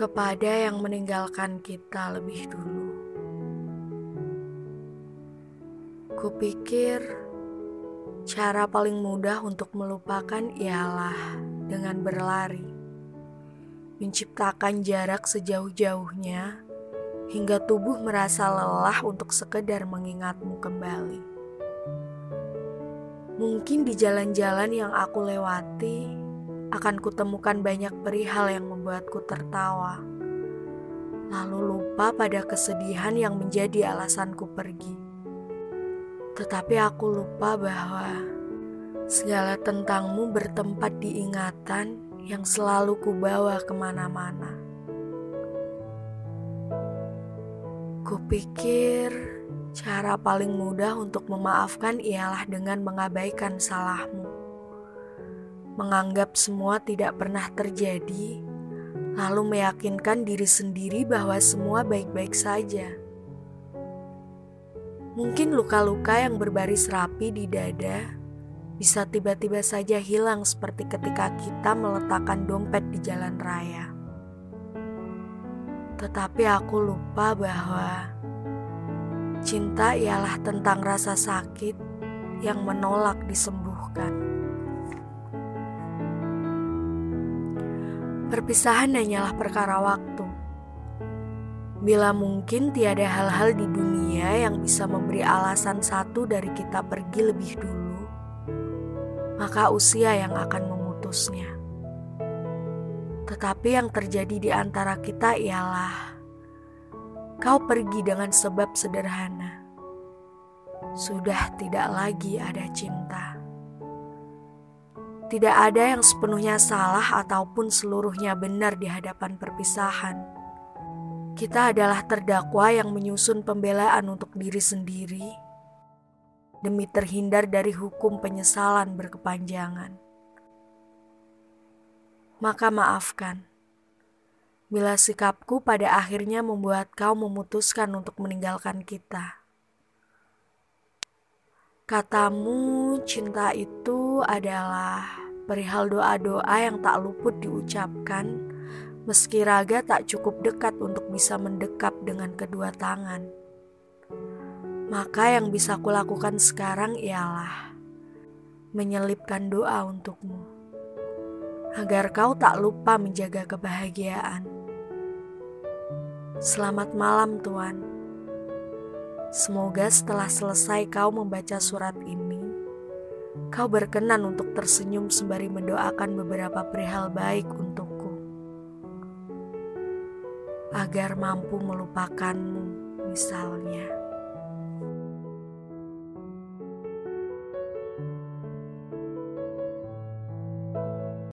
kepada yang meninggalkan kita lebih dulu. Kupikir cara paling mudah untuk melupakan ialah dengan berlari, menciptakan jarak sejauh-jauhnya hingga tubuh merasa lelah untuk sekedar mengingatmu kembali. Mungkin di jalan-jalan yang aku lewati, akan kutemukan banyak perihal yang membuatku tertawa. Lalu lupa pada kesedihan yang menjadi alasanku pergi. Tetapi aku lupa bahwa segala tentangmu bertempat di ingatan yang selalu kubawa ke mana-mana. Kupikir cara paling mudah untuk memaafkan ialah dengan mengabaikan salahmu menganggap semua tidak pernah terjadi, lalu meyakinkan diri sendiri bahwa semua baik-baik saja. Mungkin luka-luka yang berbaris rapi di dada bisa tiba-tiba saja hilang seperti ketika kita meletakkan dompet di jalan raya. Tetapi aku lupa bahwa cinta ialah tentang rasa sakit yang menolak disembuhkan. Perpisahan hanyalah perkara waktu. Bila mungkin tiada hal-hal di dunia yang bisa memberi alasan satu dari kita pergi lebih dulu, maka usia yang akan memutusnya. Tetapi yang terjadi di antara kita ialah kau pergi dengan sebab sederhana. Sudah tidak lagi ada cinta. Tidak ada yang sepenuhnya salah ataupun seluruhnya benar di hadapan perpisahan. Kita adalah terdakwa yang menyusun pembelaan untuk diri sendiri demi terhindar dari hukum penyesalan berkepanjangan. Maka maafkan bila sikapku pada akhirnya membuat kau memutuskan untuk meninggalkan kita. Katamu cinta itu adalah perihal doa-doa yang tak luput diucapkan, meski raga tak cukup dekat untuk bisa mendekap dengan kedua tangan. Maka yang bisa kulakukan sekarang ialah menyelipkan doa untukmu, agar kau tak lupa menjaga kebahagiaan. Selamat malam, Tuan. Semoga setelah selesai kau membaca surat ini, kau berkenan untuk tersenyum sembari mendoakan beberapa perihal baik untukku, agar mampu melupakanmu, misalnya.